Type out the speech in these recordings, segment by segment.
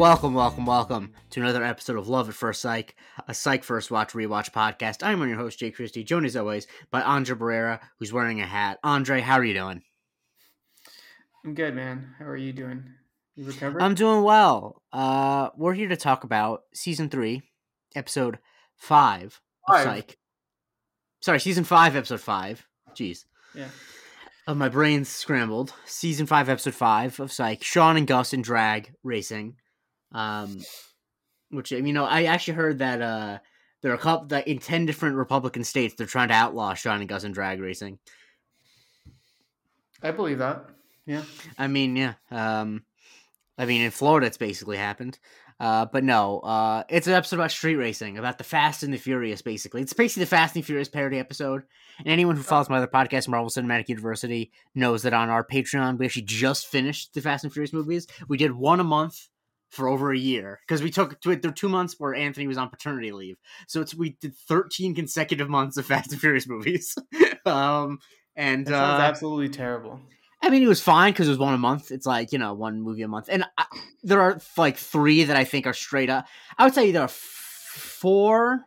Welcome, welcome, welcome to another episode of Love at First Psych, a Psych First Watch Rewatch podcast. I'm your host, Jake Christie, joined as always by Andre Barrera, who's wearing a hat. Andre, how are you doing? I'm good, man. How are you doing? You recovered? I'm doing well. Uh, we're here to talk about season three, episode five of Five. Psych. Sorry, season five, episode five. Jeez. Yeah. Uh, my brain's scrambled. Season five, episode five of Psych. Shawn and Gus in drag racing. Um, which you know, I actually heard that uh, there are a couple that in ten different Republican states they're trying to outlaw Shawn and Gus in drag racing. I believe that. Yeah. I mean, yeah. Um, I mean, in Florida, it's basically happened. Uh, but no, uh, it's an episode about street racing, about the Fast and the Furious. Basically, it's basically the Fast and the Furious parody episode. And anyone who follows my other podcast, Marvel Cinematic University, knows that on our Patreon, we actually just finished the Fast and Furious movies. We did one a month for over a year because we took to it there were two months where Anthony was on paternity leave, so it's we did thirteen consecutive months of Fast and Furious movies. um, and That sounds uh, absolutely terrible. I mean, it was fine because it was one a month. It's like you know, one movie a month, and I, there are like three that I think are straight up. I would say there are f- four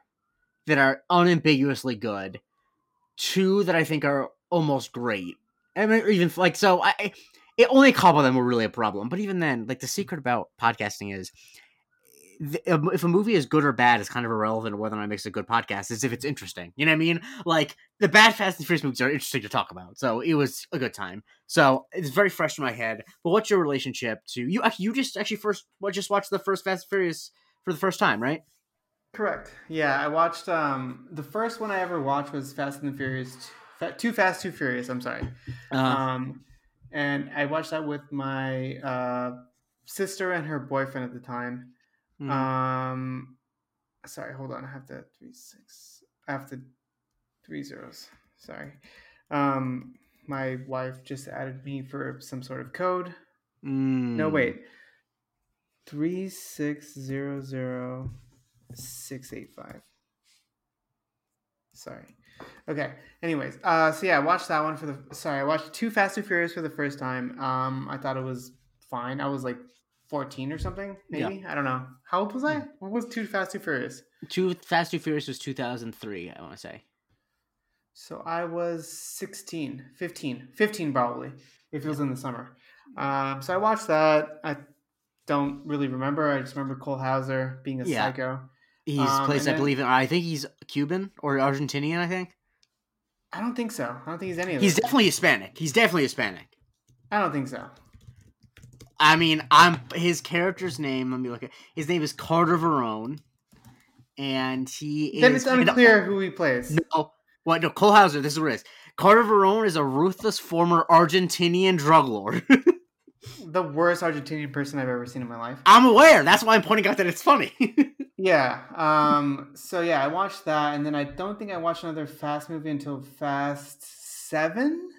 that are unambiguously good, two that I think are almost great. I mean, even like so. I I- it, only a couple of them were really a problem, but even then, like the secret about podcasting is. If a movie is good or bad is kind of irrelevant whether or not it makes a good podcast. Is if it's interesting, you know what I mean? Like the bad Fast and Furious movies are interesting to talk about, so it was a good time. So it's very fresh in my head. But what's your relationship to you? You just actually first just watched the first Fast and Furious for the first time, right? Correct. Yeah, I watched um the first one I ever watched was Fast and the Furious Too Fast Too Furious, I'm sorry. Uh, Um and I watched that with my uh sister and her boyfriend at the time. mhm. Um sorry, hold on. I have to three six I have to three zeros. Sorry. Um my wife just added me for some sort of code. No, Mm. wait. Three six zero zero six eight five. Sorry. Okay. Anyways, uh, so yeah, I watched that one for the. Sorry, I watched Too Fast Too Furious for the first time. Um, I thought it was fine. I was like fourteen or something, Yeah. maybe. I don't know. How old was I? What was Too Fast Too Furious? Too Fast Too Furious was two thousand three. I want to say. So I was 16, 15, 15 probably, if it was in the summer. Um, so I watched that. I don't really remember. I just remember Cole Hauser being a Yeah. psycho. He's Um, plays, I then- believe, in, I think he's Cuban or Argentinian. I think I don't think so. I don't think he's any of he's definitely Hispanic. He's definitely Hispanic. I don't think so. I mean, I'm his character's name. Let me look at his name is Carter Verone, and he is. then it's and- unclear who he plays. No, what? No, Cole Hauser. This is what it is. Carter Verone is a ruthless former Argentinian drug lord. The worst Argentinian person I've ever seen in my life. I'm aware. That's why I'm pointing out that it's funny. Yeah. Um. So yeah, I watched that, and then I don't think I watched another Fast movie until Fast Seven.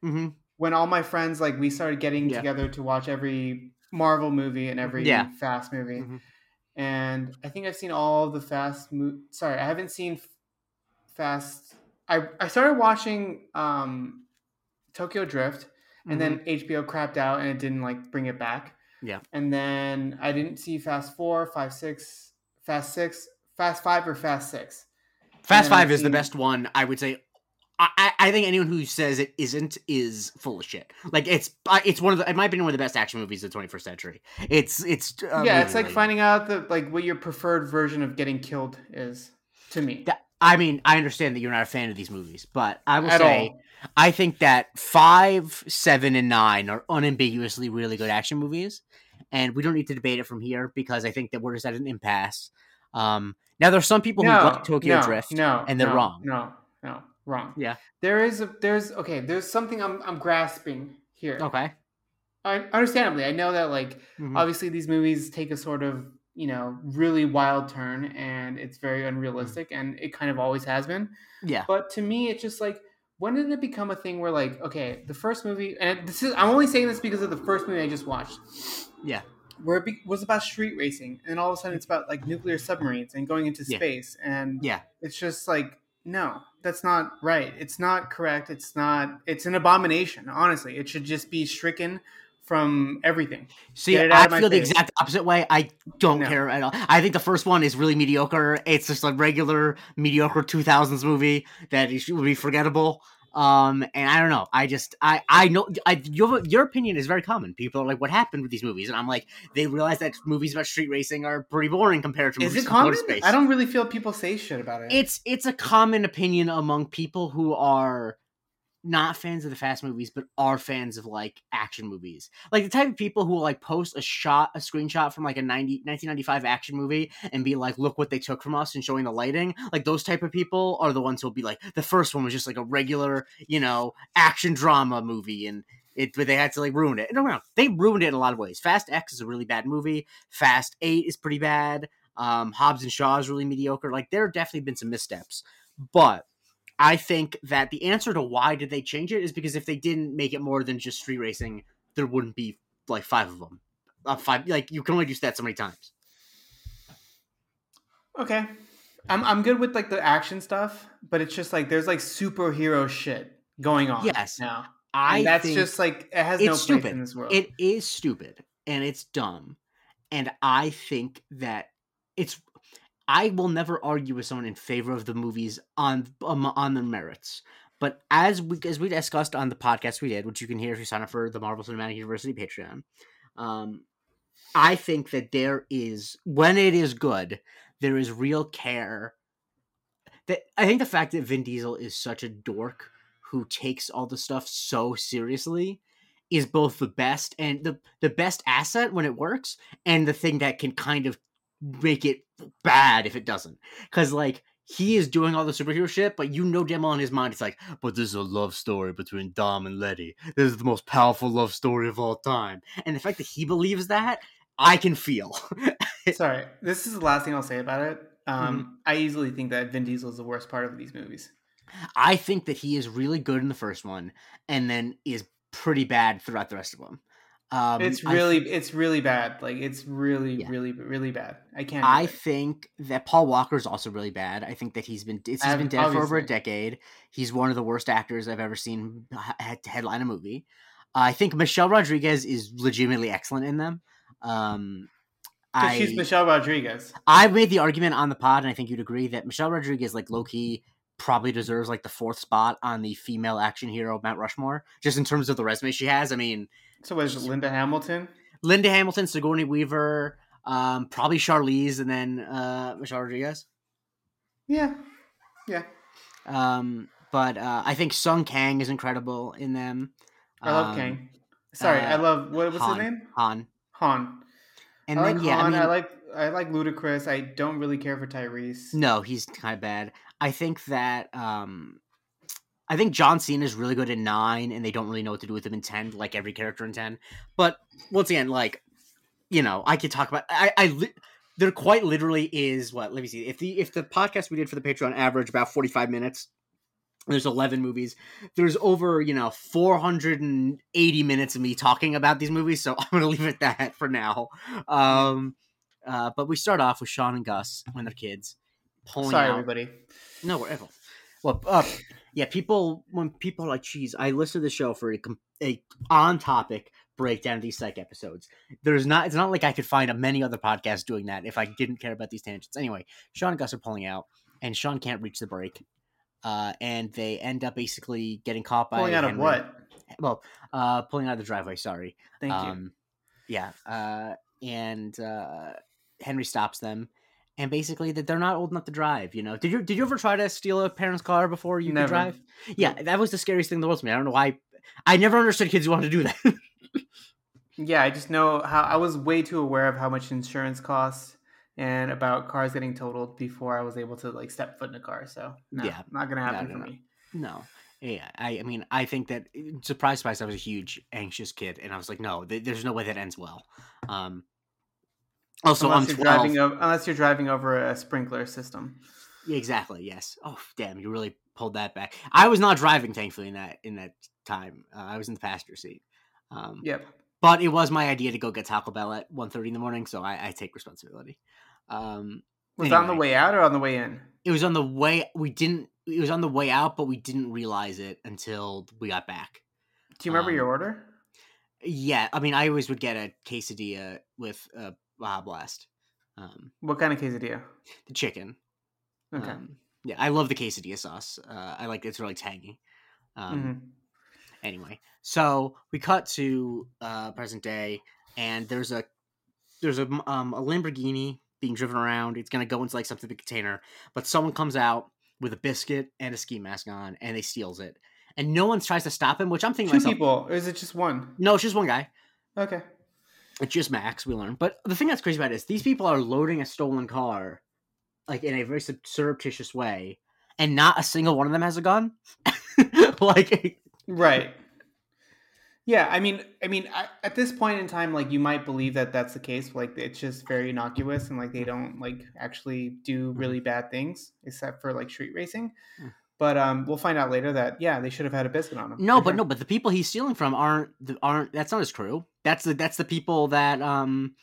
hmm when all my friends like we started getting Yeah. together to watch every Marvel movie and every Yeah. Fast movie, Mhm. and I think I've seen all of the Fast. Mo- Sorry, I haven't seen Fast. I I started watching um, Tokyo Drift, and then HBO crapped out and it didn't like bring it back. Mm-hmm. Yeah. and then I didn't see Fast Four, Five, Six, Fast Six, Fast Five, or Fast Six. Fast I've Five is the best one. I would say. I, I- think anyone who says it isn't is full of shit. Like it's it's one of the it might be one of the best action movies of the 21st century. It's it's uh, yeah, it's like finding out the like what your preferred version of getting killed is to me. That- I mean, I understand that you're not a fan of these movies, but I will At say all. I think that five, seven, and nine are unambiguously really good action movies, and we don't need to debate it from here because I think that we're just at an impasse. Um, now, there's some people who like Tokyo no, Drift, No, and they're no, wrong. No, no, wrong. Yeah. There is a there's okay, there's something I'm I'm grasping here. Okay, I understandably, I know that like Mhm. obviously these movies take a sort of, you know, really wild turn and it's very mm. unrealistic and it kind of always has been. yeah, But to me it's just like when did it become a thing where like okay, the first movie and this is I'm only saying this because of the first movie I just watched. yeah, where it be, was about street racing, and all of a sudden mm. it's about like nuclear submarines and going into Yeah. space, and Yeah. it's just like no, that's not right. It's not correct. It's not. It's an abomination. Honestly, it should just be stricken from everything. See, Get it out I feel the face. exact opposite way. I don't No. care at all. I think the first one is really mediocre. It's just a regular mediocre 2000s movie that would be forgettable. Um, and I don't know. I just, I, I know, I, your, your opinion is very common. People are like, "What happened with these movies?" And I'm like, they realize that movies about street racing are pretty boring compared to Is movies it common? space. I don't really feel people say shit about it. It's, it's a common opinion among people who are not fans of the fast movies but are fans of like action movies. Like the type of people who will like post a shot a screenshot from like a 90 1995 action movie and be like look what they took from us and showing the lighting like those type of people are the ones who'll be like the first one was just like a regular you know action drama movie and it but they had to like ruin it. And no, they ruined it in a lot of ways. Fast x is a really bad movie. Fast 8 is pretty bad. Um hobbs and shaw is really mediocre. Like there have definitely been some missteps. But I think that the answer to why did they change it is because if they didn't make it more than just street racing, there wouldn't be like five of them. Uh, five, like you can only do that so many times. okay. I'm I'm good with like the action stuff, but it's just like there's like superhero shit going on. Yes. Now. I And that's think just like it has no it's place in this world. it is stupid and it's dumb, and I think that it's. I will never argue with someone in favor of the movies on um, on the merits. But as we as we discussed on the podcast we did, which you can hear if you sign up for the Marvel Cinematic University Patreon, um, I think that there is when it is good, there is real care. That I think the fact that Vin Diesel is such a dork who takes all the stuff so seriously is both the best and the the best asset when it works, and the thing that can kind of make it bad if it doesn't. Because like he is doing all the superhero shit, but you know damn well in his mind it's like, but this is a love story between Dom and Letty. This is the most powerful love story of all time. And the fact that he believes that, I can feel. Sorry, this is the last thing I'll say about it. Um, Mm-hmm. I easily think that Vin Diesel is the worst part of these movies. I think that he is really good in the first one, and then is pretty bad throughout the rest of them. Um, it's really, it's really bad. Like it's really, Yeah. really, really bad. I can't. I think that Paul Walker is also really bad. I think that he's been it's, he's Ob- been dead for over a decade. He's one of the worst actors I've ever seen to headline a movie. I think Michelle Rodriguez is legitimately excellent in them. Um, I she's Michelle Rodriguez. I made the argument on the pod, and I think you'd agree that Michelle Rodriguez, like low key, probably deserves like the fourth spot on the female action hero Mount Rushmore, just in terms of the resume she has. I mean, So what is it, Linda Hamilton? Linda Hamilton, Sigourney Weaver, um, probably Charlize, and then uh, Michelle Rodriguez. Yeah, yeah. Um, but uh, I think Sung Kang is incredible in them. I love Um, Kang. Sorry, I uh, love what was his name? Han. Han. And I then like yeah, Han. I mean, I like I like Ludacris. I don't really care for Tyrese. no, he's kind of bad. I think that um, I think John Cena is really good in nine, and they don't really know what to do with him in ten, like every character in ten. But once again, like you know, I could talk about. I, I li- there quite literally is what. Let me see. If the if the podcast we did for the Patreon average about forty five minutes. There's 11 movies. There's over, you know, 480 minutes of me talking about these movies, so I'm going to leave it at that for now. Um, uh, but we start off with Shawn and Gus when they're kids. Pulling Sorry, out everybody. no, whatever. Well, uh, yeah, people when people are like, "Geez, I listened to the show for a, a on topic breakdown of these psych episodes." There's not. It's not like I could find a many other podcasts doing that if I didn't care about these tangents. Anyway, Shawn and Gus are pulling out, and Shawn can't reach the break, uh, and they end up basically getting caught by Pulling out of what? Well, uh, pulling out of the driveway. Sorry. Thank you. Um, yeah, uh, and uh, Henry stops them, and basically that they're not old enough to drive. You know, did you did you ever try to steal a parent's car before you Never. could drive? Yeah, that was the scariest thing in the world to me. I don't know why. I never understood kids who wanted to do that. Yeah, I just know how I was way too aware of how much insurance costs and about cars getting totaled before I was able to like step foot in a car. So no, Yeah. not gonna happen no, for no. me. no. Yeah, I, I mean, I think that surprise, surprise, I was a huge anxious kid, and I was like, no, th- there's no way that ends well. Um, also, unless I'm you're 12. driving over, unless you're driving over a sprinkler system. Yeah, exactly. Yes. Oh, damn! You really pulled that back. I was not driving, thankfully, in that in that time. Uh, I was in the passenger seat. Um, Yep. But it was my idea to go get Taco Bell at 1.30 in the morning, so I, I take responsibility. Um, Was that on the way out or on the way in? it was on the way. We didn't. It was on the way out, but we didn't realize it until we got back. Do you remember Um, your order? Yeah, I mean, I always would get a quesadilla with a Baja Blast. Um, What kind of quesadilla? the chicken. Okay. Um, yeah, I love the quesadilla sauce. Uh, I like it's really tangy. Um, Mhm. Anyway, so we cut to uh, present day, and there's a there's a um, a Lamborghini being driven around. It's gonna go into like something big container, but someone comes out with a biscuit and a ski mask on, and they steals it, and no one tries to stop him. Which I'm thinking Two myself, people, or is it just one? no, it's just one guy. Okay. It's just Max. We learn, but the thing that's crazy about it is these people are loading a stolen car, like in a very surreptitious way, and not a single one of them has a gun. like, Right. Yeah, I mean, I mean, I, at this point in time, like you might believe that that's the case. Like it's just very innocuous, and like they don't like actually do mm-hmm. really bad things, except for like street racing. Hmm. But um, we'll find out later that yeah, they should have had a biscuit on them. No, but sure. no, but the people he's stealing from aren't aren't. That's not his crew. That's the that's the people that um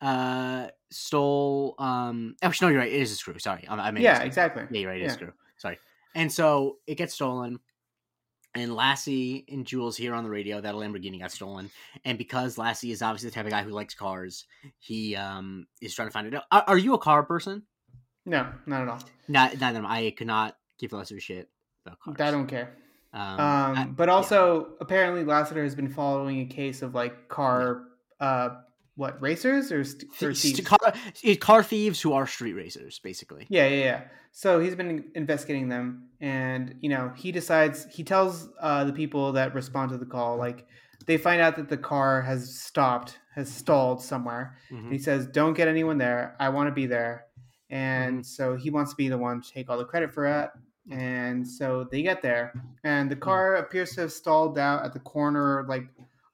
uh stole um. Actually, no, you're right. It is his crew. Sorry, I, I made Yeah, exactly. Yeah, you're right. It is Yeah. crew. Sorry. And so it gets stolen, and Lassie and Jules hear on the radio that a Lamborghini got stolen. And because Lassie is obviously the type of guy who likes cars, he um is trying to find it out. Are, are you a car person? No, not at all. Not, not them. I could not give a shit about cars. I don't care. Um, Um, I- but also, apparently, Lassiter has been following a case of like car, uh, what racers or, st- or thieves? car, eh, car thieves who are street racers, basically. Yeah, yeah, yeah. So he's been investigating them, and you know, he decides he tells uh, the people that respond to the call, like they find out that the car has stopped, has stalled somewhere. Mhm. he says, "Don't get anyone there. I want to be there." Mm-hmm. And so he wants to be the one to take all the credit for it. And so they get there, and the Mm-hmm. car appears to have stalled out at the corner, like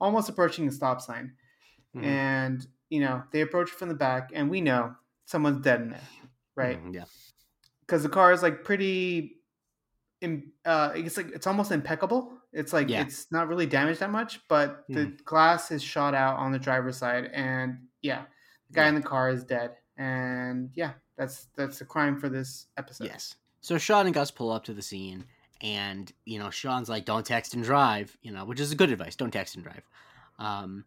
almost approaching the stop sign. Mhm. And you know, they approach from the back, and we know someone's dead in there, right? Mhm, Yeah. because the car is like pretty im- uh it's like it's almost impeccable it's like Yeah. it's not really damaged that much but the glass is shot out on the driver's side and yeah the guy Yeah. in the car is dead and yeah that's that's the crime for this episode Yes. So Shawn and Gus pull up to the scene, and you know Shawn's like, "Don't text and drive," you know, which is a good advice. Don't text and drive. Um,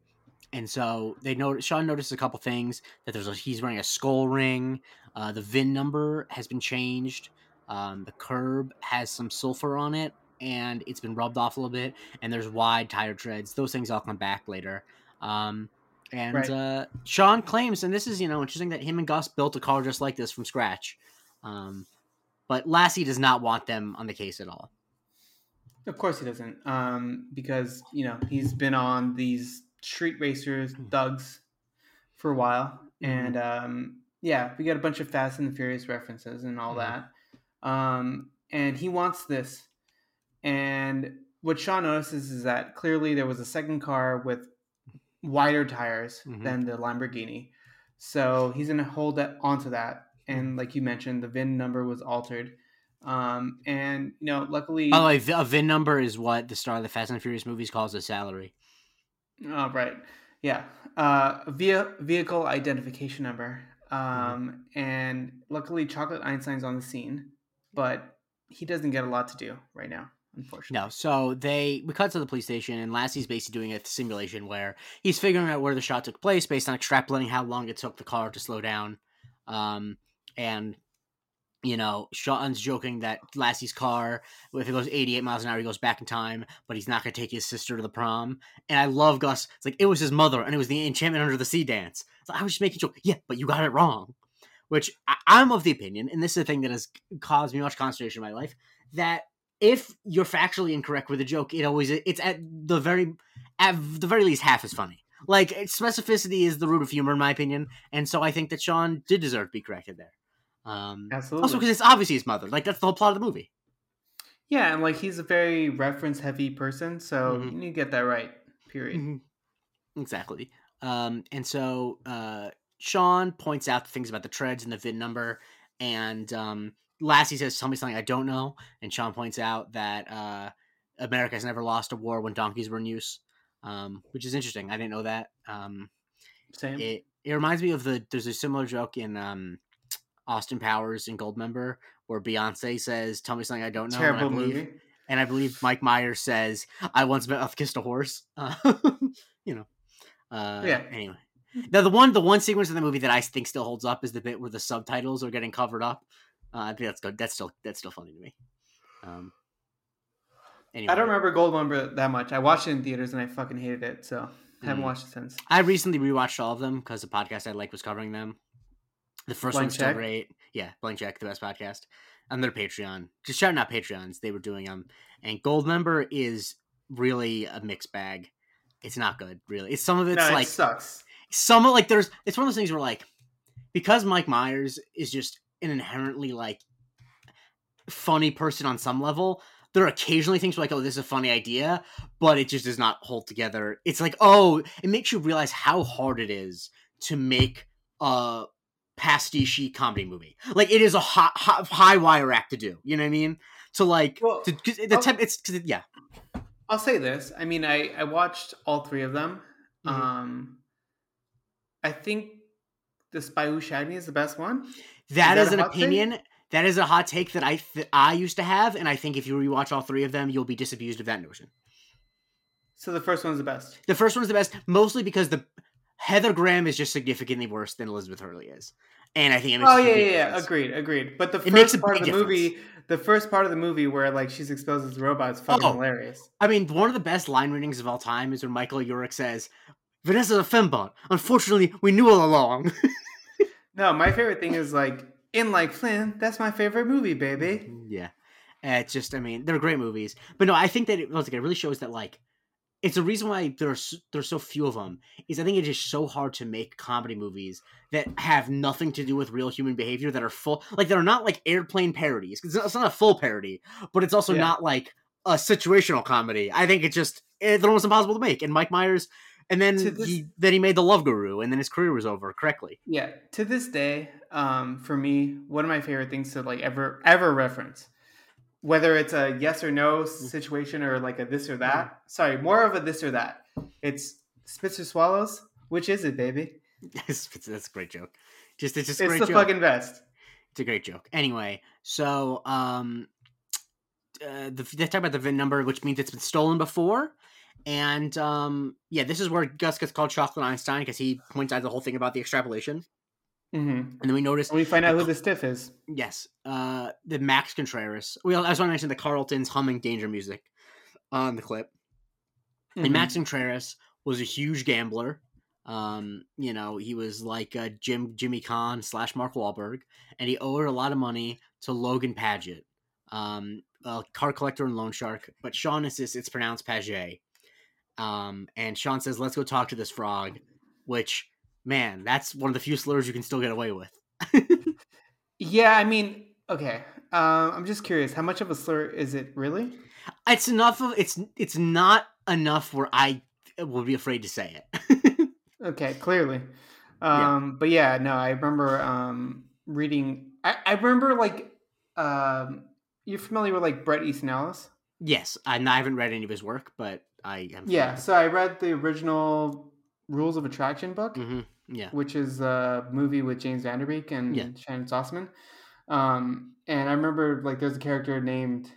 and so they notice Shawn notices a couple things that there's a he's wearing a skull ring. Uh, the VIN number has been changed. Um, the curb has some sulfur on it, and it's been rubbed off a little bit. And there's wide tire treads. Those things all come back later. Um, and Right. uh, Shawn claims, and this is you know interesting that him and Gus built a car just like this from scratch. Um, but Lassie does not want them on the case at all. of course he doesn't um because you know he's been on these street racers Hmm. thugs for a while Mhm. and um yeah we got a bunch of fast and the furious references and all Mhm. that um and he wants this and what shawn notices is that clearly there was a second car with wider tires Mhm. than the lamborghini so he's gonna hold that onto that and like you mentioned the vin number was altered um and you know luckily By the way, a VIN number is what the star of the Fast and Furious movies calls a salary. Oh, right. Yeah. Uh, via vehicle identification number. Um, and luckily, Chocolate Einstein's on the scene, but he doesn't get a lot to do right now, unfortunately. No, so they we cut to the police station, and Lassie's basically doing a simulation where he's figuring out where the shot took place based on extrapolating how long it took the car to slow down. Um, and you know, Shawn's joking that Lassie's car, if it goes 88 miles an hour, he goes back in time, but he's not going to take his sister to the prom. And I love Gus. It's like, it was his mother, and it was the enchantment under the sea dance. So I was just making a joke. Yeah, but you got it wrong. Which I, I'm of the opinion, and this is a thing that has caused me much consternation in my life, that if you're factually incorrect with a joke, it always it's at the very at the very least half as funny. Like specificity is the root of humor, in my opinion, and so I think that Shawn did deserve to be corrected there. Um, Absolutely. also, because it's obviously his mother. Like that's the whole plot of the movie. yeah, and like he's a very reference heavy person, so Mhm. you need to get that right. Period. Mm-hmm. Exactly. Um, and so uh, Shawn points out the things about the treads and the VIN number, and um, Lassie says, "Tell me something I don't know." And Shawn points out that uh, America has never lost a war when donkeys were in use, um, which is interesting. I didn't know that. Um, Same. it it reminds me of the there's a similar joke in um, Austin Powers and Goldmember where Beyonce says, "Tell me something I don't know." and I believe- movie. and I believe Mike Myers says, "I once met, kissed a horse." Uh, you know. Uh, Yeah. Anyway, now the one the one sequence in the movie that I think still holds up is the bit where the subtitles are getting covered up. Uh, I think that's good. That's still that's still funny to me. Um. Anyway, I don't remember Goldmember that much. I watched it in theaters and I fucking hated it, so I haven't Mm. watched it since. I recently rewatched all of them because the podcast I like was covering them. The first Blank one's still great. Yeah, Blank Check, the best podcast. And their Patreon. Just shouting out Patreons. They were doing them. And Goldmember is really a mixed bag. It's not good, really. It's some of it's no, like it sucks. some of like there's it's one of those things where like because Mike Myers is just an inherently like funny person on some level, there are occasionally things where like, oh, this is a funny idea, but it just does not hold together. It's like, oh, it makes you realize how hard it is to make a pastiche comedy movie. Like it is a hot, hot, high wire act to do. You know what I mean? To like, Well, to, 'cause the temp, it's 'cause it- yeah. I'll say this. I mean, I I watched all three of them. Mhm. Um, I think the Spy Who Shagged Me is the best one. That that is, an opinion. That is a hot take that I th- I used to have, and I think if you rewatch all three of them, you'll be disabused of that notion. So the first one's the best. The first one's the best, mostly because the Heather Graham is just significantly worse than Elizabeth Hurley is, and I think it makes Oh yeah, yeah, yeah. Agreed, agreed. But the It first part of the movie, the first part of the movie where like she's exposed as a robot is fucking Oh. hilarious. I mean, one of the best line readings of all time is when Michael York says, "Vanessa's a fembot. Unfortunately, we knew all along." No, my favorite thing is like in like Flynn. That's my favorite movie, baby. Yeah, Uh, it's just I mean they're great movies, but no, I think that it, once again it really shows that like it's the reason why there's there's so few of them is I think it's just so hard to make comedy movies that have nothing to do with real human behavior that are full like that are not like airplane parodies. It's not, it's not a full parody, but it's also Yeah. not like a situational comedy. I think it's just eh, they're almost impossible to make. And Mike Myers, and then this- he then he made the Love Guru, and then his career was over correctly. Yeah, to this day, um, for me, one of my favorite things to like ever ever reference, whether it's a yes or no situation or like a this or that. Sorry, more of a this or that. It's Spitzer Swallows. Which is it, baby? That's a great joke. Just it's just a It's the joke. fucking best. It's a great joke. Anyway, so um, uh, the, they talk about the VIN number, which means it's been stolen before, and um, yeah, this is where Gus gets called Chocolate Einstein because he points out the whole thing about the extrapolation, hmm and then we notice And we find out who the stiff is. yes, uh, the Max Contreras. We I just want to mention the Carltons humming danger music on the clip. And Mhm. Max Contreras was a huge gambler. Um, you know, he was like uh, Jim Jimmy Caan slash Mark Wahlberg, and he owed a lot of money to Logan Paget, um, a car collector and loan shark. But Shawn insists it's pronounced Paget. Um, and Shawn says, "Let's go talk to this frog," which, man, that's one of the few slurs you can still get away with. Yeah, I mean, okay. Uh, I'm just curious, how much of a slur is it really? It's enough of it's it's not enough where I would be afraid to say it. Okay, clearly. Yeah. Um, but yeah, no, I remember um, reading. I, I remember like um, you're familiar with like Bret Easton Ellis. yes, I, I haven't read any of his work, but I am. Yeah, so I read the original Rules of Attraction book, hmm Yeah. which is a movie with James Van Der Beek and Yeah. Shannyn Sossamon. Um, and I remember like there's a character named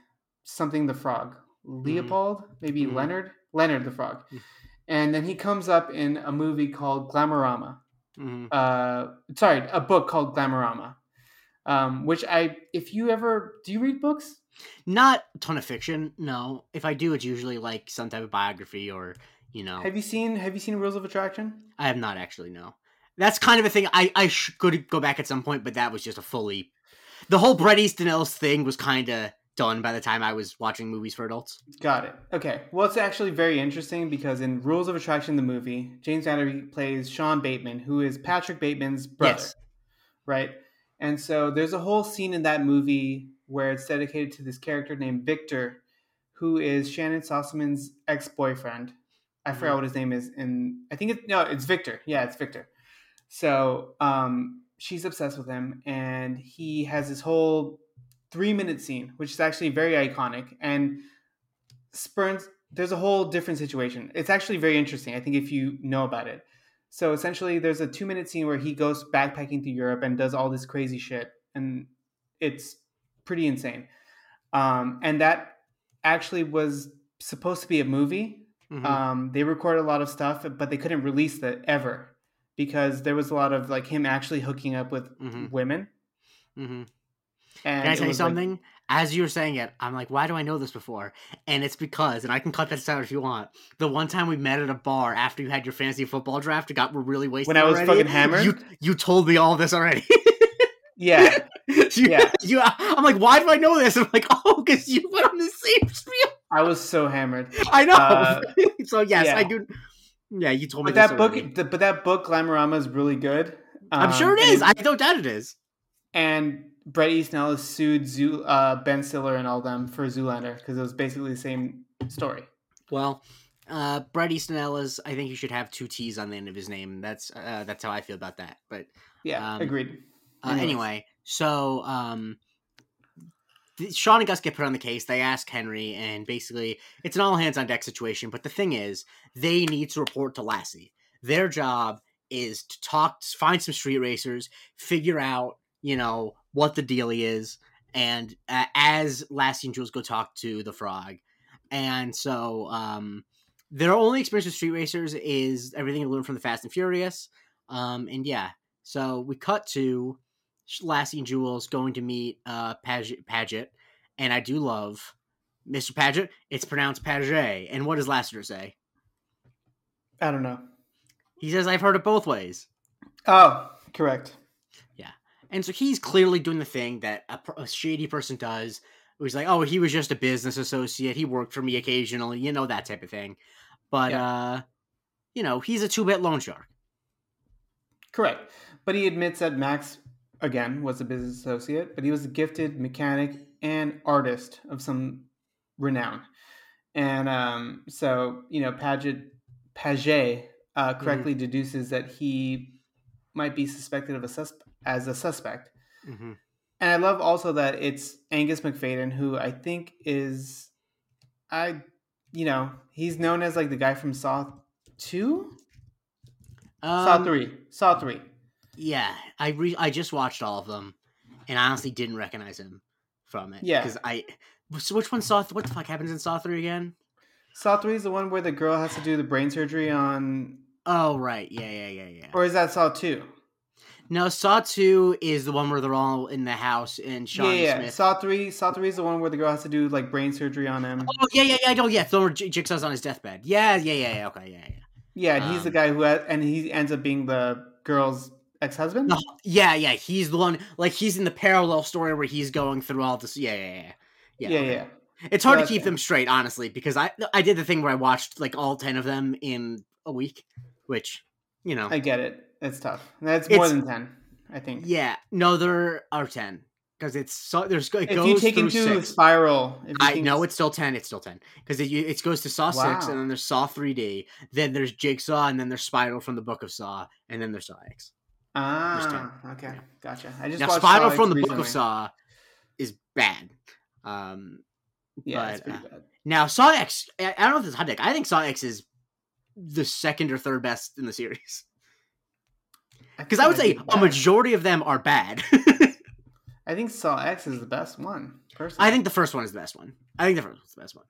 something the Frog, Leopold, maybe Mhm. Leonard, Leonard the Frog, Mm. and then he comes up in a movie called Glamorama. hmm uh sorry a book called glamorama um which i if you ever do you read books Not a ton of fiction. No, if I do, it's usually like some type of biography or you know. have you seen have you seen rules of attraction I have not actually. No, that's kind of a thing. I I sh- could go back at some point, but that was just a fully. The whole Bret Easton Ellis thing was kind of done by the time I was watching movies for adults. got it okay well it's actually very interesting because in rules of attraction the movie james van der beek plays sean bateman who is patrick bateman's brother Yes. right and so there's a whole scene in that movie where it's dedicated to this character named victor who is shannyn sossamon's ex-boyfriend i forgot Mhm. what his name is and i think it's no it's victor yeah it's victor so um she's obsessed with him and he has this whole three minute scene which is actually very iconic and spurns there's a whole different situation it's actually very interesting i think if you know about it so essentially there's a two minute scene where he goes backpacking through europe and does all this crazy shit and it's pretty insane um, and that actually was supposed to be a movie. Mhm. Um, they recorded a lot of stuff, but they couldn't release that ever because there was a lot of like him actually hooking up with Mhm. women. Mhm. And Can I tell you like- something? As you were saying it, I'm like, why do I know this before? And it's because, and I can cut this out if you want. The one time we met at a bar after you had your fantasy football draft, it got really wasted. When I was already, fucking hammered? You you told me all this already. yeah, you, Yeah. you, I'm like, why do I know this? I'm like, oh, because you went on the same spiel. I was so hammered. I know. Uh, so yes, I do. Yeah, you told me But this that book, already. th- but that book, Glamorama, is really good. I'm sure Um, it is. And, I don't doubt it is. and Bret Easton Ellis sued Zoo, uh, Ben Stiller and all them for Zoolander because it was basically the same story. Well, uh, Bret Easton Ellis, I think you should have two T's on the end of his name. That's uh, that's how I feel about that. But Yeah, Um, agreed. uh, anyway, so um, Shawn and Gus get put on the case. They ask Henry, and basically it's an all hands on deck situation. But the thing is, they need to report to Lassie. Their job is to talk, find some street racers, figure out, you know, what the dealie is, and uh, as Lassie and Jules go talk to the frog, and so um, their only experience with street racers is everything they learned from the Fast and Furious, um, and yeah, so we cut to Lassie and Jules going to meet uh, Paget, Paget, and I do love Mr. Paget. It's pronounced Paget, and what does Lassiter say? I don't know. He says, "I've heard it both ways." Oh, correct. Yeah, and so he's clearly doing the thing that a, a shady person does. He's like, "Oh, he was just a business associate. He worked for me occasionally, you know that type of thing." But Yeah. uh, you know, he's a two-bit loan shark. Correct. But he admits that Max, again, was a business associate, but he was a gifted mechanic and artist of some renown. And um, so, you know, Paget, Paget uh, correctly deduces that he might be suspected of a sus- as a suspect. Mm-hmm. And I love also that it's Angus Macfadyen, who I think is, I, you know, he's known as like the guy from Saw 2? Saw Um, 3. Saw 3. Yeah, I re- I just watched all of them, and I honestly didn't recognize him from it. Yeah. because I. So which one Saw? What the fuck happens in Saw three again? Saw 3 is the one where the girl has to do the brain surgery on, Oh right, yeah, yeah, yeah, yeah. or is that Saw 2? No, Saw two is the one where they're all in the house and Sean yeah, yeah. Smith. Saw 3, Saw 3 is the one where the girl has to do like brain surgery on him. Oh yeah, yeah, yeah. I know. Yeah, the one where Jigsaw's on his deathbed. Yeah, yeah, yeah, yeah. Okay, yeah, yeah. Yeah, and he's the Um, guy who, ha- and he ends up being the girl's ex-husband? No, yeah, yeah. He's the one. Like he's in the parallel story where he's going through all this. Yeah, yeah, yeah. Yeah, okay. yeah. It's hard to keep them straight, honestly, because I I did the thing where I watched like all ten of them in a week, which you know, I get it. It's tough. That's more It's- than 10, I think. yeah. No, there are ten because it's so there's it if goes you take into six. Spiral, if you I know it's still ten. It's still ten because it, it goes to Saw six, and then there's Saw 3D, then there's Jigsaw, and then there's Spiral from the Book of Saw, and then there's Saw X. Ah, okay, gotcha. I just Now, watched Spiral Saw from X the Book of Saw is bad. Um, Yeah, it's but, pretty uh, bad. now Saw X, I I don't know if it's hot deck. I think Saw X is the second or third best in the series because I would say a majority of them are bad. I think Saw X is the best one. Personally, I think the first one is the best one. I think the first one's the best one.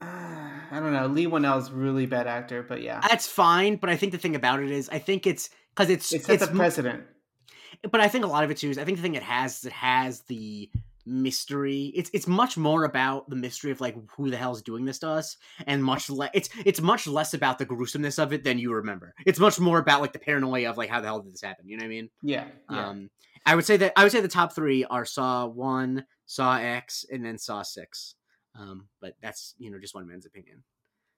Uh, I don't know. Leigh Whannell's really bad actor, but yeah, That's fine, but I think the thing about it is, I think it's because it's it sets it's a precedent. but I think a lot of it too is I think the thing it has is it has the mystery. It's it's much more about the mystery of like who the hell is doing this to us, and much less it's it's much less about the gruesomeness of it than you remember. It's much more about like the paranoia of like how the hell did this happen? You know what I mean? Yeah, yeah. Um, I would say that I would say the top three are Saw one, Saw X, and then Saw six. Um, but that's you know just one man's opinion.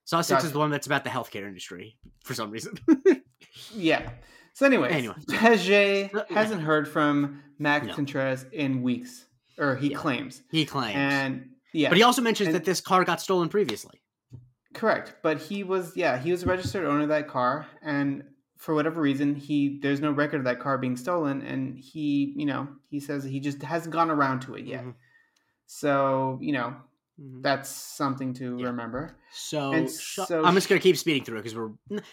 Saw six is the one that's about the healthcare industry for some reason. Yeah. So, anyways, Anyway. Paget hasn't heard from Max No. Contreras in weeks, or he Yeah. claims. he claims, And yeah, but he also mentions And- that this car got stolen previously. correct. But he was, yeah, he was a registered owner of that car, and for whatever reason, he there's no record of that car being stolen, and he, you know, he says he just hasn't gone around to it yet. Mhm. So, you know, Mhm. that's something to Yeah. remember. So, so I'm just gonna keep speeding through it because we're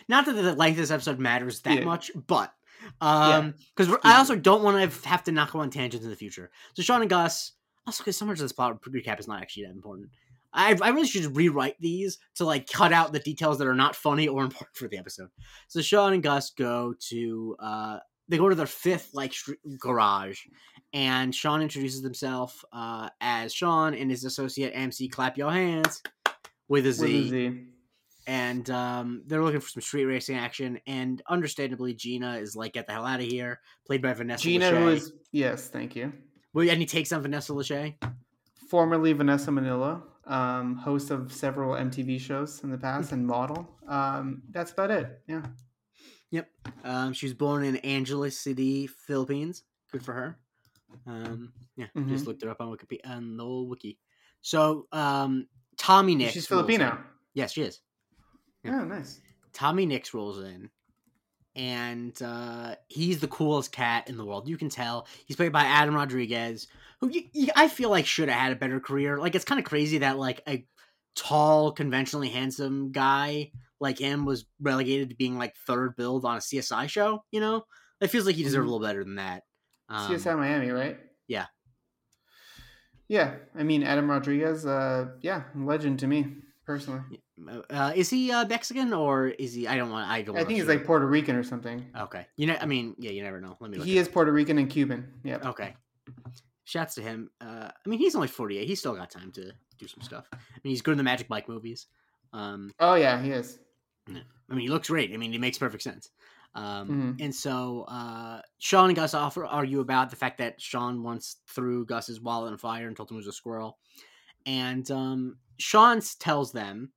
not that the length of this episode matters that Yeah. much, but um, because Speed I also don't want to have to knock on tangents in the future. So Shawn and Gus, also because so much of this plot recap is not actually that important. I, I really should just rewrite these to like cut out the details that are not funny or important for the episode. So Shawn and Gus go to uh they go to their fifth like street, garage, and Shawn introduces himself uh as Shawn and his associate MC Clap Your Hands with a Z. With a Z. And um, they're looking for some street racing action, and understandably, Gina is like, "Get the hell out of here!" Played by Vanessa. Gina, Lachey. who is yes, thank you. Well, he takes on Vanessa Lachey. Formerly Vanessa Minnillo, um, host of several MTV shows in the past and model. Um, that's about it. Yeah. Yep. Um, she was born in Angeles City, Philippines. Good for her. Um, yeah, Mhm. just looked her up on Wikipedia on the old wiki. So, um, Tommy Nix. She's Filipino. in. Yes, she is. Yeah. Oh, nice. Tommy Nix rolls in, and uh, he's the coolest cat in the world. You can tell. He's played by Adam Rodriguez, who I feel like should have had a better career. Like it's kind of crazy that like a tall, conventionally handsome guy like him was relegated to being like third build on a CSI show. You know, it feels like he deserved a little better than that. Um, CSI Miami, right? yeah. Yeah, I mean Adam Rodriguez. Uh, yeah, legend to me personally. uh, is he uh, Mexican or is he? I don't want. I don't. I think he's like Puerto Rican or something. Okay, you know. I mean, yeah, you never know. Let me. Look He is Puerto Rican and Cuban. Yeah. Okay. Shouts to him. Uh, I mean, he's only 48. He's still got time to do some stuff. I mean, he's good in the Magic Mike movies. Um, Oh yeah, he is. I mean, he looks great. I mean, it makes perfect sense. Um, Mhm. And so uh, Shawn and Gus offer, argue about the fact that Shawn once threw Gus's wallet on fire and told him it was a squirrel. And um, Shawn tells them,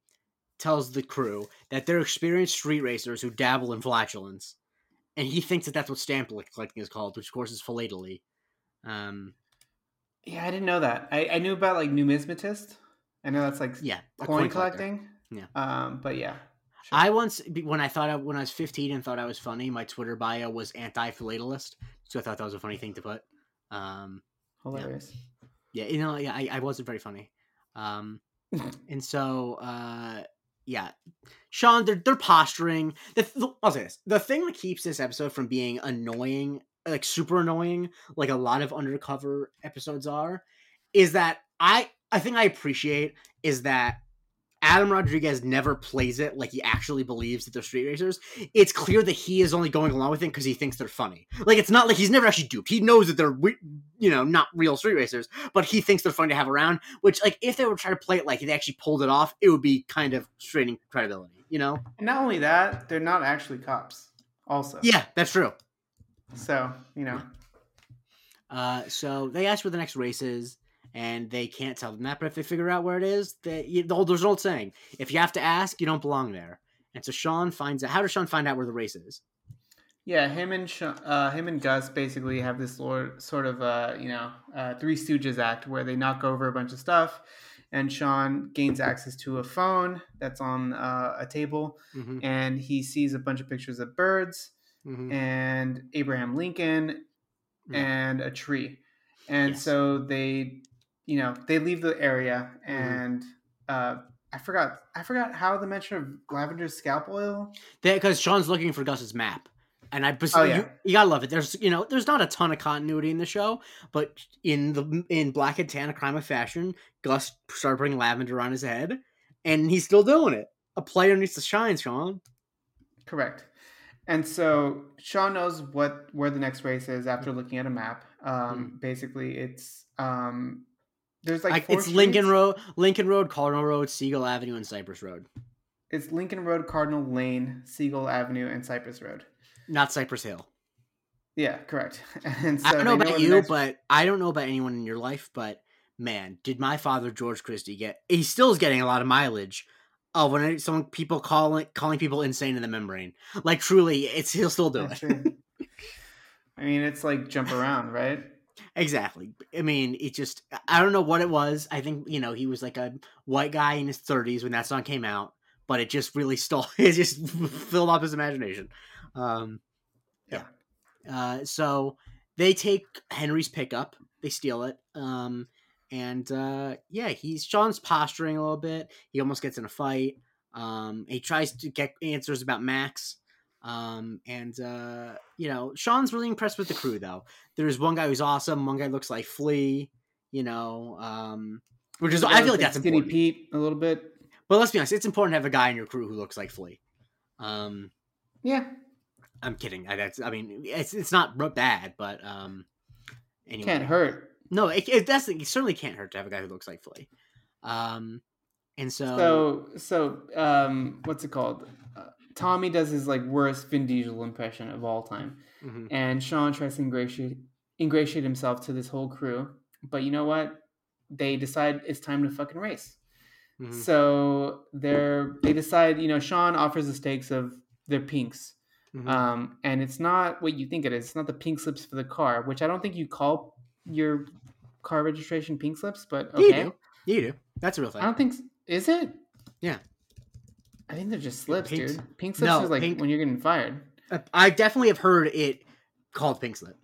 tells the crew that they're experienced street racers who dabble in flatulence. And he thinks that that's what stamp collecting is called, which of course is philately. Um, Yeah, I didn't know that. I, I knew about like numismatist. I know that's like yeah, coin, collecting. Yeah. Um, but yeah. Sure. I once, when I thought I, when I was 15 and thought I was funny, my Twitter bio was anti-philatelist, so I thought that was a funny thing to put. Um, hilarious. yeah, you know, yeah, I, I wasn't very funny. Um, and so, uh, yeah, Shawn, they're they're posturing. The, the, I'll say this: the thing that keeps this episode from being annoying, like super annoying, like a lot of undercover episodes are, is that I I think I appreciate is that Adam Rodriguez never plays it like he actually believes that they're street racers. It's clear that he is only going along with it because he thinks they're funny. Like it's not like he's never actually duped. He knows that they're, you know, not real street racers, but he thinks they're funny to have around. Which, like, if they were trying to play it like they actually pulled it off, it would be kind of straining credibility. You know? And not only that, they're not actually cops. Also. Yeah, that's true. So you know. Uh, so they ask where the next race is, and they can't tell them that. But if they figure out where it is, they, you, the old, there's an old saying: if you have to ask, you don't belong there. And so Shawn finds out. How does Shawn find out where the race is? Yeah, him and Sh- uh, him and Gus basically have this lord, sort of uh, you know uh, Three Stooges act where they knock over a bunch of stuff, and Shawn gains access to a phone that's on uh, a table, Mm-hmm, and he sees a bunch of pictures of birds mm-hmm. and Abraham Lincoln Yeah. and a tree, and Yes. so they, you know, they leave the area, Mm-hmm. and uh, I forgot I forgot how the mention of Lavender's scalp oil. because Shawn's looking for Gus's map, and I Oh, yeah. you, you gotta love it. There's you know there's not a ton of continuity in the show, but in the in Black and Tan, a crime of fashion, Gus started putting lavender on his head, and he's still doing it. A player needs to shine, Shawn. Correct. And so Shawn knows what where the next race is after looking at a map. Um, Basically, it's um, there's like four it's Lincoln. Road, Lincoln Road, Cardinal Road, Siegel Avenue, and Cypress Road. It's Lincoln Road, Cardinal Lane, Siegel Avenue, and Cypress Road. Not Cypress Hill. Yeah, correct. And so I don't know about you, next- but I don't know about anyone in your life, but man, did my father George Christie get? He still is getting a lot of mileage. Oh, when I, someone people calling calling people insane in the membrane, like truly, it's he'll still do That's it. I mean, it's like jump around, right? Exactly. I mean, it just I don't know what it was. I think you know he was like a white guy in his thirties when that song came out, but it just really stole. It just filled up his imagination. Um, yeah. Uh, so they take Henry's pickup. They steal it. Um, and uh, yeah, he's Shawn's posturing a little bit. He almost gets in a fight. Um, he tries to get answers about Max. Um, and uh, you know, Shawn's really impressed with the crew though. There's one guy who's awesome. One guy looks like Flea. You know, um, which is I feel like that's Skinny important. Pete a little bit. But let's be honest, it's important to have a guy in your crew who looks like Flea. Um, Yeah, I'm kidding. I, that's I mean, it's it's not bad, but um, anyway, can't hurt. No, it, it that's it certainly can't hurt to have a guy who looks like Flea. Um, and so, So so um, what's it called? Tommy does his like worst Vin Diesel impression of all time, mhm, and Shawn tries to ingratiate ingratiate himself to this whole crew. But you know what? They decide it's time to fucking race. mhm. So they're they decide. You know, Shawn offers the stakes of their pinks. Mhm. um, and it's not what you think it is. It's not the pink slips for the car, which I don't think you call your car registration pink slips, but Yeah, you do. You do. That's a real thing. I don't think is it. Yeah. I think they're just slips, Pink- dude. Pink slips No, is like pink- when you're getting fired. Uh, I definitely have heard it called pink slip.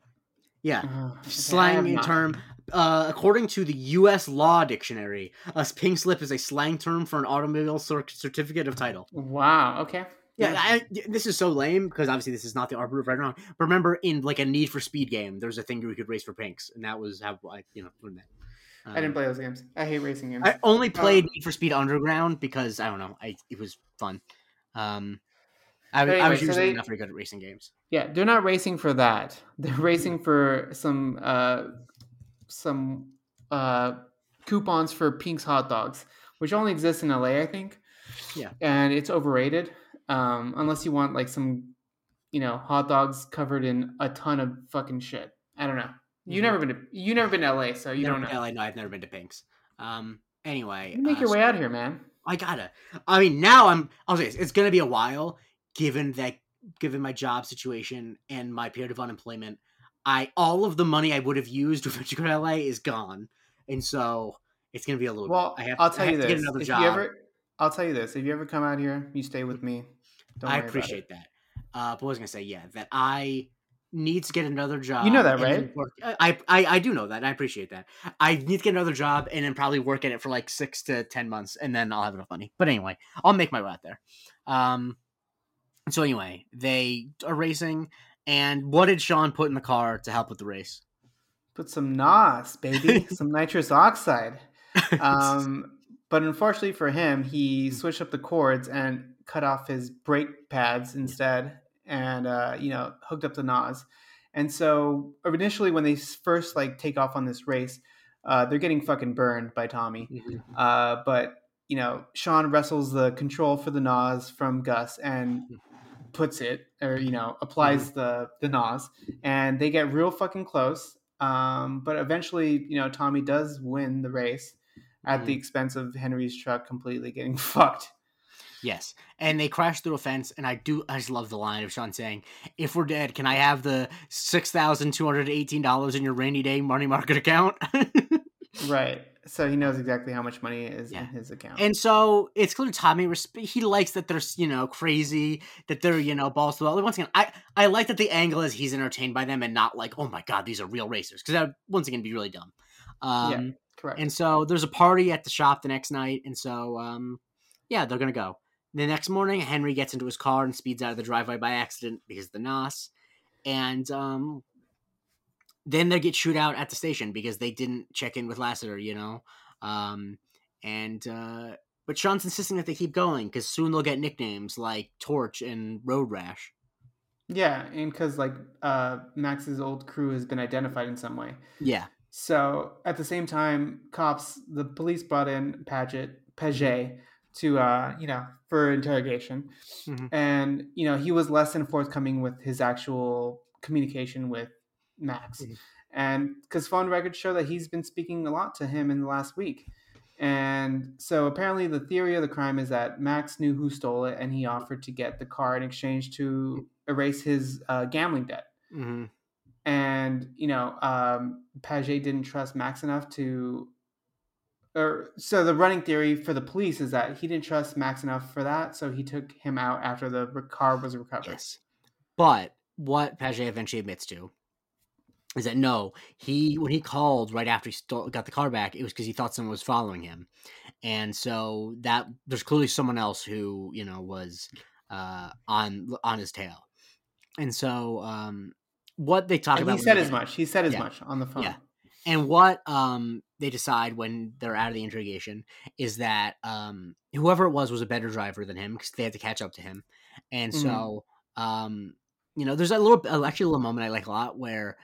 Yeah, slang term. Uh, according to the U.S. Law Dictionary, a pink slip is a slang term for an automobile cer- certificate of title. Wow. Okay. Yeah, I, this is so lame because obviously this is not the arbiter of right now. But remember, in like a Need for Speed game, there's a thing you could race for pinks, and that was how I, you know, learned I didn't Um, play those games. I hate racing games. I only played Uh, Need for Speed Underground because I don't know, I it was fun. Um, I, But I was anyway, so usually they- not very good at racing games. Yeah, they're not racing for that. They're racing for some uh some uh coupons for Pink's hot dogs, which only exists in LA, I think. Yeah. And it's overrated. Um, unless you want like some you know, hot dogs covered in a ton of fucking shit. I don't know. You Mhm. never been to you never been to LA, so you Never don't know. LA, no, I've never been to Pinks. Um, anyway, You make uh, your so- way out here, man. I gotta. I mean, now I'm. I'll say this, it's gonna be a while, given that, given my job situation and my period of unemployment. I all of the money I would have used to go to LA is gone, and so it's gonna be a little. Well, bit. I have. I'll I tell have you to this. Get another if job. you ever I'll tell you this. If you ever come out here, you stay with me. Don't I worry about it. appreciate that. Uh, but I was gonna say, yeah, that I need to get another job. You know that, right? work- I, I I do know that. I appreciate that. I need to get another job and then probably work at it for like six to ten months, and then I'll have enough money. But anyway, I'll make my way out there. Um. So anyway, they are racing, and what did Shawn put in the car to help with the race? Put some NOS, baby, some nitrous oxide. Um, but unfortunately for him, he switched up the cords and cut off his brake pads instead, and uh, you know hooked up the NOS. And so initially, when they first like take off on this race, uh, they're getting fucking burned by Tommy. Mhm. Uh, but you know, Shawn wrestles the control for the NOS from Gus and puts it, or you know, applies the the NOS, and they get real fucking close. Um, but eventually, you know, Tommy does win the race at the expense of Henry's truck completely getting fucked. Yes, and they crash through a fence, and I do. I just love the line of Shawn saying, "If we're dead, can I have the six thousand two hundred eighteen dollars in your rainy day money market account?" Right. So he knows exactly how much money is Yeah. in his account. and so it's clear Tommy he likes that they're you know crazy, that they're you know balls to the wall. Once again, I I like that the angle is he's entertained by them and not like, oh my god, these are real racers, because that would, once again be really dumb. Um, Yeah. Correct. And so there's a party at the shop the next night, and so um, yeah, they're gonna go. The next morning, Henry gets into his car and speeds out of the driveway by accident because of the NOS, and um, then they get shoot out at the station because they didn't check in with Lassiter, you know. Um, and uh, but Shawn's insisting that they keep going because soon they'll get nicknames like Torch and Road Rash. yeah, and because like uh, Max's old crew has been identified in some way. Yeah, So at the same time, cops, the police brought in Paget, Paget to, uh, you know, for interrogation. Mhm. And, you know, he was less than forthcoming with his actual communication with Max. Mhm. And because phone records show that he's been speaking a lot to him in the last week. And so apparently the theory of the crime is that Max knew who stole it and he offered to get the car in exchange to erase his uh, gambling debt hmm and you know um, Paget didn't trust Max enough to, or so the running theory for the police is that he didn't trust Max enough for that, so he took him out after the car was recovered. Yes. But what Paget eventually admits to is that no, he when he called right after he stole, got the car back, it was because he thought someone was following him, and so that there's clearly someone else who you know was uh, on on his tail, and so um, what they talk And about he said as much. He said as Yeah. much on the phone. Yeah. And what um they decide when they're out of the interrogation is that um whoever it was was a better driver than him because they had to catch up to him, and Mhm. so um you know there's a little uh, actually a little moment I like a lot where.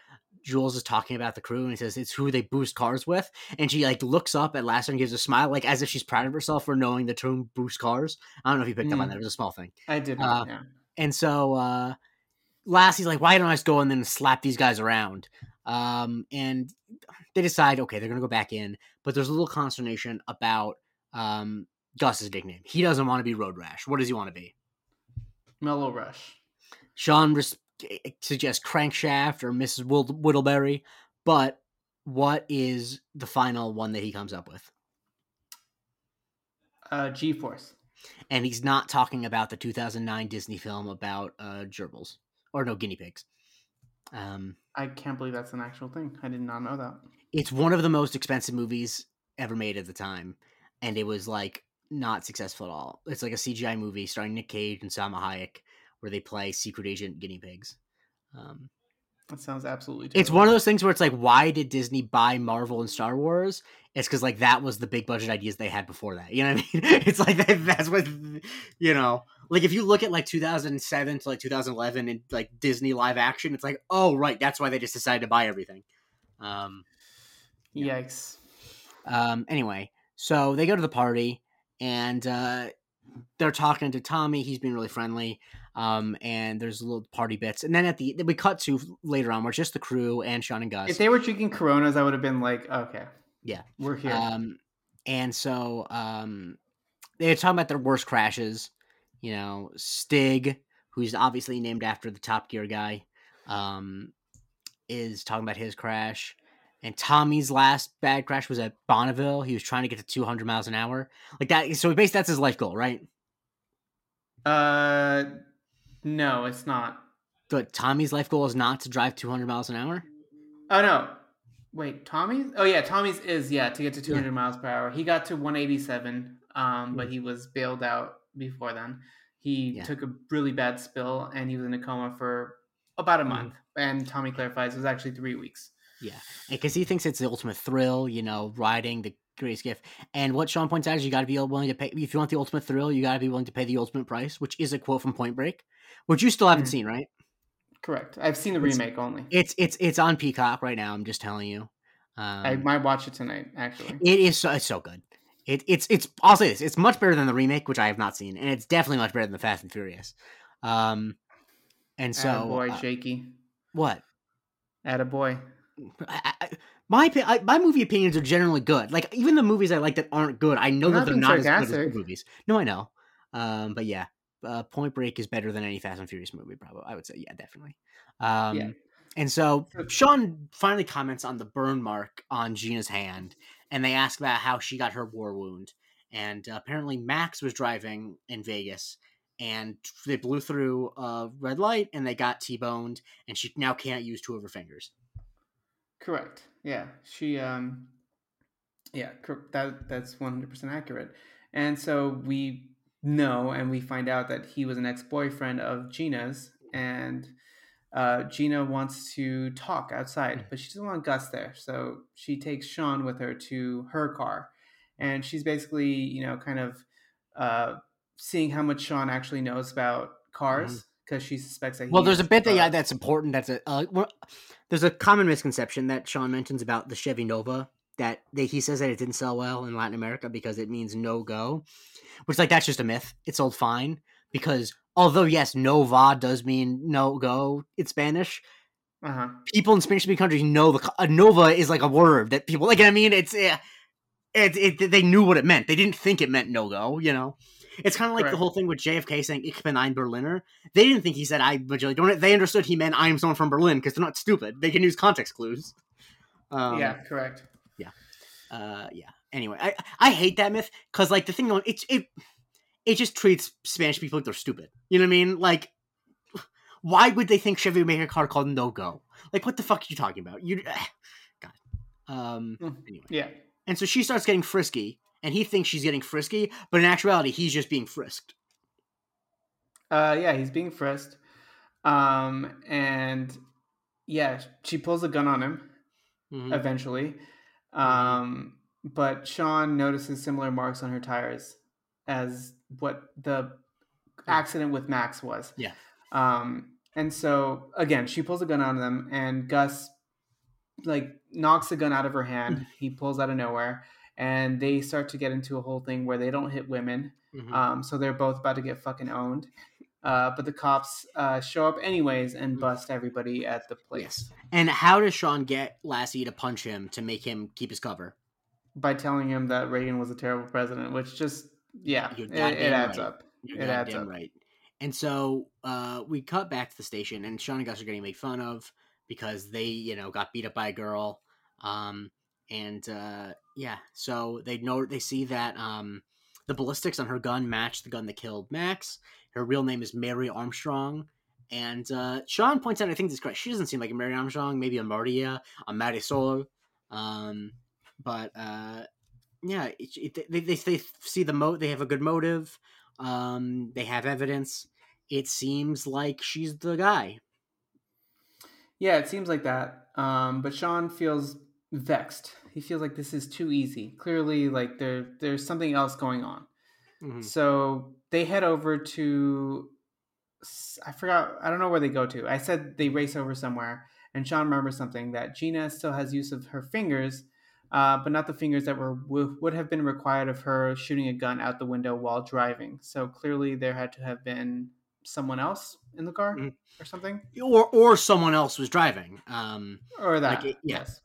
Jules is talking about the crew and he says it's who they boost cars with, and she like looks up at Lasser and gives a smile, like as if she's proud of herself for knowing the term boost cars. I don't know if you picked up on Mm. that; it was a small thing. I did. Uh, yeah. And so uh Lassie's like, why don't I just go and then slap these guys around? Um, and they decide, okay, they're gonna go back in, but there's a little consternation about um Gus's nickname. He doesn't want to be Road Rash. What does he want to be? Mellow Rush. Shawn res- suggests Crankshaft or Mrs. Whittle- Whittleberry, but what is the final one that he comes up with? Uh, G Force. And he's not talking about the 2009 Disney film about uh gerbils or no guinea pigs. Um, I can't believe that's an actual thing. I did not know that. it's one of the most expensive movies ever made at the time, and it was like not successful at all. It's like a CGI movie starring Nick Cage and Salma Hayek, where they play secret agent guinea pigs. Um, That sounds absolutely. it's one of those things where it's like, why did Disney buy Marvel and Star Wars? It's because like that was the big budget ideas they had before that. You know what I mean? It's like that, that's what you know. Like if you look at like 2007 to like 2011 and like Disney live action, it's like, oh right, that's why they just decided to buy everything. Um, Yikes. um, anyway, so they go to the party and uh, they're talking to Tommy. He's being really friendly. Um, and there's little party bits, and then at the we cut to later on, where it's just the crew and Shawn and Gus. If they were drinking Coronas, I would have been like, okay, Yeah. we're here. Um, and so um, they're talking about their worst crashes. You know, Stig, who's obviously named after the Top Gear guy, um, is talking about his crash. And Tommy's last bad crash was at Bonneville. He was trying to get to 200 miles an hour, like that. So basically, that's his life goal, right? Uh, no, it's not. But Tommy's life goal is not to drive 200 miles an hour. Oh no, wait, Tommy's. Oh yeah, Tommy's is yeah to get to 200 miles per hour. He got to 187, um, but he was bailed out before then. He Yeah. took a really bad spill and he was in a coma for about a Mhm. month. And Tommy clarifies it was actually three weeks. Yeah, because he thinks it's the ultimate thrill, you know, riding the greatest gift. And what Shawn points out is you got to be willing to pay. If you want the ultimate thrill, you got to be willing to pay the ultimate price, which is a quote from Point Break, which you still haven't Mhm. seen, right? Correct. I've seen the It's- remake only. It's it's it's on Peacock right now. I'm just telling you. Um, I might watch it tonight. Actually, it is so it's so good. It it's it's I'll say this. It's much better than the remake, which I have not seen, and it's definitely much better than the Fast and Furious. Um, and so boy, uh, shaky. what? Atta boy. I, I, my I, my movie opinions are generally good. Like even the movies I like that aren't good, I know I'm that they're not as good as sarcastic. movies. No, I know. Um, but yeah, uh, Point Break is better than any Fast and Furious movie. Probably, I would say, yeah, definitely. Um, Yeah. And so Shawn finally comments on the burn mark on Gina's hand, and they ask about how she got her war wound. And uh, apparently, Max was driving in Vegas, and they blew through a red light, and they got T-boned, and she now can't use two of her fingers. Correct. Yeah, she. Um, yeah, that that's one hundred percent accurate. And so we know, and we find out that he was an ex boyfriend of Gina's, and uh, Gina wants to talk outside, but she doesn't want Gus there. So she takes Shawn with her to her car, and she's basically, you know, kind of uh, seeing how much Shawn actually knows about cars because she suspects that. Well, there's a bit that yeah, that's important. That's a uh, there's a common misconception that Shawn mentions about the Chevy Nova that they, he says that it didn't sell well in Latin America because it means no go, which like that's just a myth. It sold fine because although yes, Nova does mean no go in Spanish. uh-huh. People in Spanish speaking countries know the Nova is like a word that people like. I mean, it's uh, it, it they knew what it meant. They didn't think it meant no go. You know. It's kind of like the whole thing with JFK saying "Ich bin ein Berliner." They didn't think he said "I majorly don't." They understood he meant "I am someone from Berlin" because they're not stupid. They can use context clues. Um, yeah, correct. Uh, yeah. Anyway, I I hate that myth because like the thing going it it it just treats Spanish people like they're stupid. You know what I mean? Like, why would they think Chevy would make a car called No Go? Like, what the fuck are you talking about? You, God. Um. Mm. Anyway, Yeah. and so she starts getting frisky, and he thinks she's getting frisky, but in actuality, he's just being frisked. Uh, yeah, he's being frisked. Um, and yeah, she pulls a gun on him. Mhm. eventually. Um, but Shawn notices similar marks on her tires as what the accident with Max was. Yeah. Um, and so again, she pulls a gun on them, and Gus like knocks the gun out of her hand. he pulls out of nowhere, and they start to get into a whole thing where they don't hit women. Mhm. Um, so they're both about to get fucking owned. Uh, but the cops uh, show up anyways and bust everybody at the place Yes. And how does Shawn get Lassie to punch him to make him keep his cover? by telling him that Reagan was a terrible president, which just yeah, it, it adds right. up. You're It adds up. right. And so uh, we cut back to the station, and Shawn and Gus are getting made fun of because they, you know, got beat up by a girl. Um, and uh, yeah, so they know they see that um, the ballistics on her gun match the gun that killed Max. Her real name is Mary Armstrong. And uh, Shawn points out, I think this is correct. She doesn't seem like a Mary Armstrong, maybe a Maria, a Marisol. Um, but uh, yeah, it, it, they, they, they see the mo. They have a good motive. Um, they have evidence. It seems like she's the guy. Yeah, it seems like that. Um, but Shawn feels vexed. He feels like this is too easy. Clearly, like there there's something else going on. Mhm. So they head over to I forgot I don't know where they go to. I said they race over somewhere, and Shawn remembers something that Gina still has use of her fingers, uh, but not the fingers that were would have been required of her shooting a gun out the window while driving. So clearly, there had to have been someone else in the car Mhm. or something, Or or someone else was driving. Um, or that. Like it- yeah. Yes.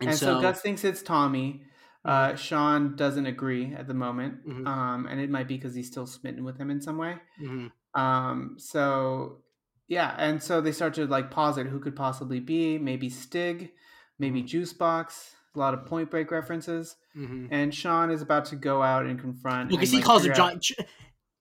and, And, so, so, Mm-hmm. Gus thinks it's Tommy. Uh, Shawn doesn't agree at the moment, Mhm. um, and it might be because he's still smitten with him in some way. Mhm. Um, so yeah, and so they start to like posit who could possibly be. Maybe Stig, maybe Mhm. Juicebox. A lot of Point Break references. Mhm. And Shawn is about to go out and confront. because and, he like, calls him John.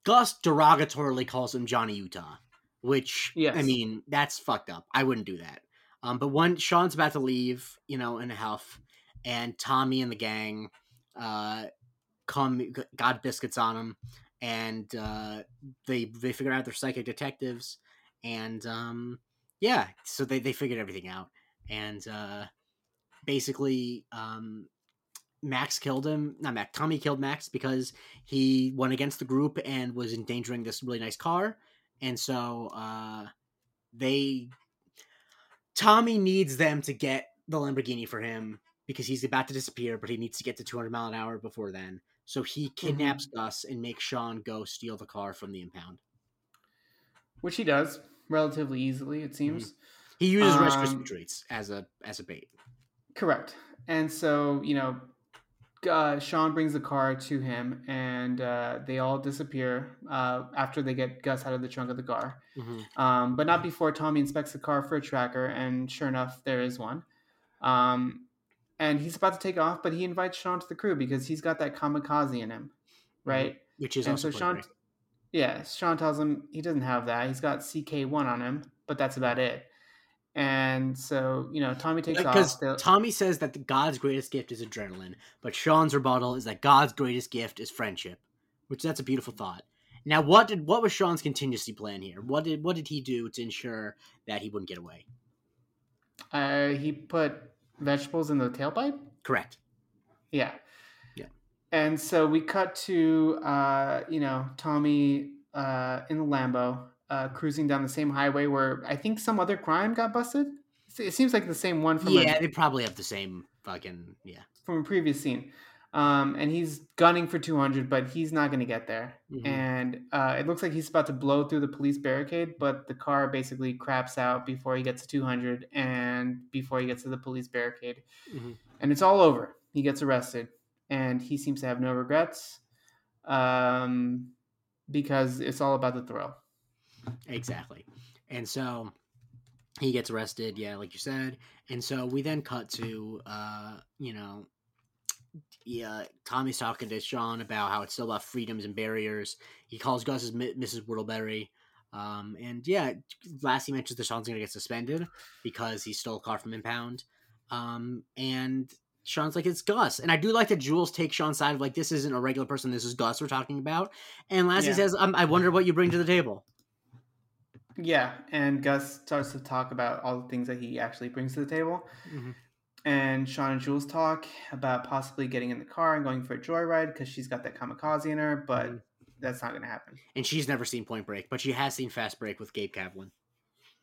Gus derogatorily calls him Johnny Utah, which I mean that's fucked up. I wouldn't do that. Um, but when Shawn's about to leave, you know, in a huff, and Tommy and the gang uh, come, got biscuits on him, and uh, they they figure out they're psychic detectives, and um, yeah, so they they figured everything out, and uh, basically um, Max killed him. Not Max. Tommy killed Max because he went against the group and was endangering this really nice car, and so uh, they. Tommy needs them to get the Lamborghini for him because he's about to disappear, but he needs to get to 200 mile an hour before then. So he kidnaps Gus and makes Shawn go steal the car from the impound. which he does relatively easily, it seems. He uses Rice Krispie Um, treats as a as a bait. Correct. And so, you know, uh, Shawn brings the car to him, and uh, they all disappear uh, after they get Gus out of the trunk of the car. Mhm. Um, but not before Tommy inspects the car for a tracker, and sure enough, there is one. Um, and he's about to take off, but he invites Shawn to the crew because he's got that kamikaze in him, right? Which is and also so Shawn, Break. yeah, Shawn tells him he doesn't have that. He's got CK1 on him, but that's about it. And so, you know, Tommy takes because off. They'll- Tommy says that the God's greatest gift is adrenaline, but Shawn's rebuttal is that God's greatest gift is friendship, which that's a beautiful thought. Now, what did what was Shawn's contingency plan here? What did what did he do to ensure that he wouldn't get away? Uh, he put vegetables in the tailpipe. Correct. Yeah. Yeah. And so we cut to uh, you know Tommy uh, in the Lambo uh, cruising down the same highway where I think some other crime got busted. It seems like the same one from yeah, a, they probably have the same fucking yeah. from a previous scene. Um, and he's gunning for 200, but he's not going to get there. Mhm. And uh, it looks like he's about to blow through the police barricade, but the car basically craps out before he gets to 200 and before he gets to the police barricade. Mhm. And it's all over. He gets arrested, and he seems to have no regrets um, because it's all about the thrill. Exactly. And so he gets arrested, yeah, like you said. And so we then cut to uh, you know, yeah, Tommy's talking to Shawn about how it's still about freedoms and barriers. He calls Gus as Mrs. Whittleberry. Um, and yeah, last he mentions that Shawn's gonna get suspended because he stole a car from Impound. Um, and Shawn's like, it's Gus. And I do like that Jules takes Shawn's side of like, this isn't a regular person, this is Gus we're talking about. And Lassie Yeah. says, um, I wonder what you bring to the table. Yeah, and Gus starts to talk about all the things that he actually brings to the table. Mhm. And Shawn and Jules talk about possibly getting in the car and going for a joyride because she's got that kamikaze in her, but Mhm. that's not going to happen. And she's never seen Point Break, but she has seen Fast Break with Gabe Kaplan.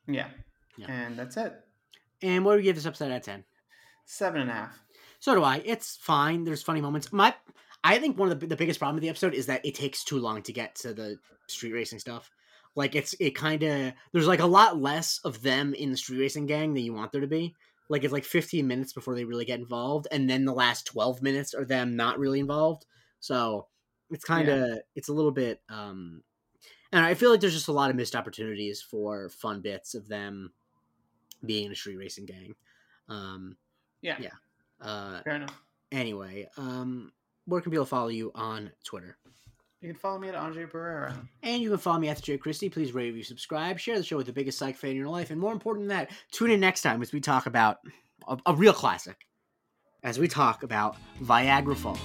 Yeah. Yeah. And that's it. And what do we give this episode out of ten? Seven and a half. So do I. It's fine. There's funny moments. My, I think one of the, the biggest problem with the episode is that it takes too long to get to the street racing stuff. Like it's it kind of there's like a lot less of them in the street racing gang than you want there to be. Like it's like 15 minutes before they really get involved, and then the last 12 minutes are them not really involved. So it's kind of it's a little bit. um And I feel like there's just a lot of missed opportunities for fun bits of them being a street racing gang. Um Yeah. Yeah. uh Fair enough. Anyway, um, where can people follow you on Twitter? You can follow me at Andre Barrera. And you can follow me at Jake Christie. Please rate, review, subscribe, share the show with the biggest psych fan in your life, and more important than that, tune in next time as we talk about a, a real classic, as we talk about Viagra Falls.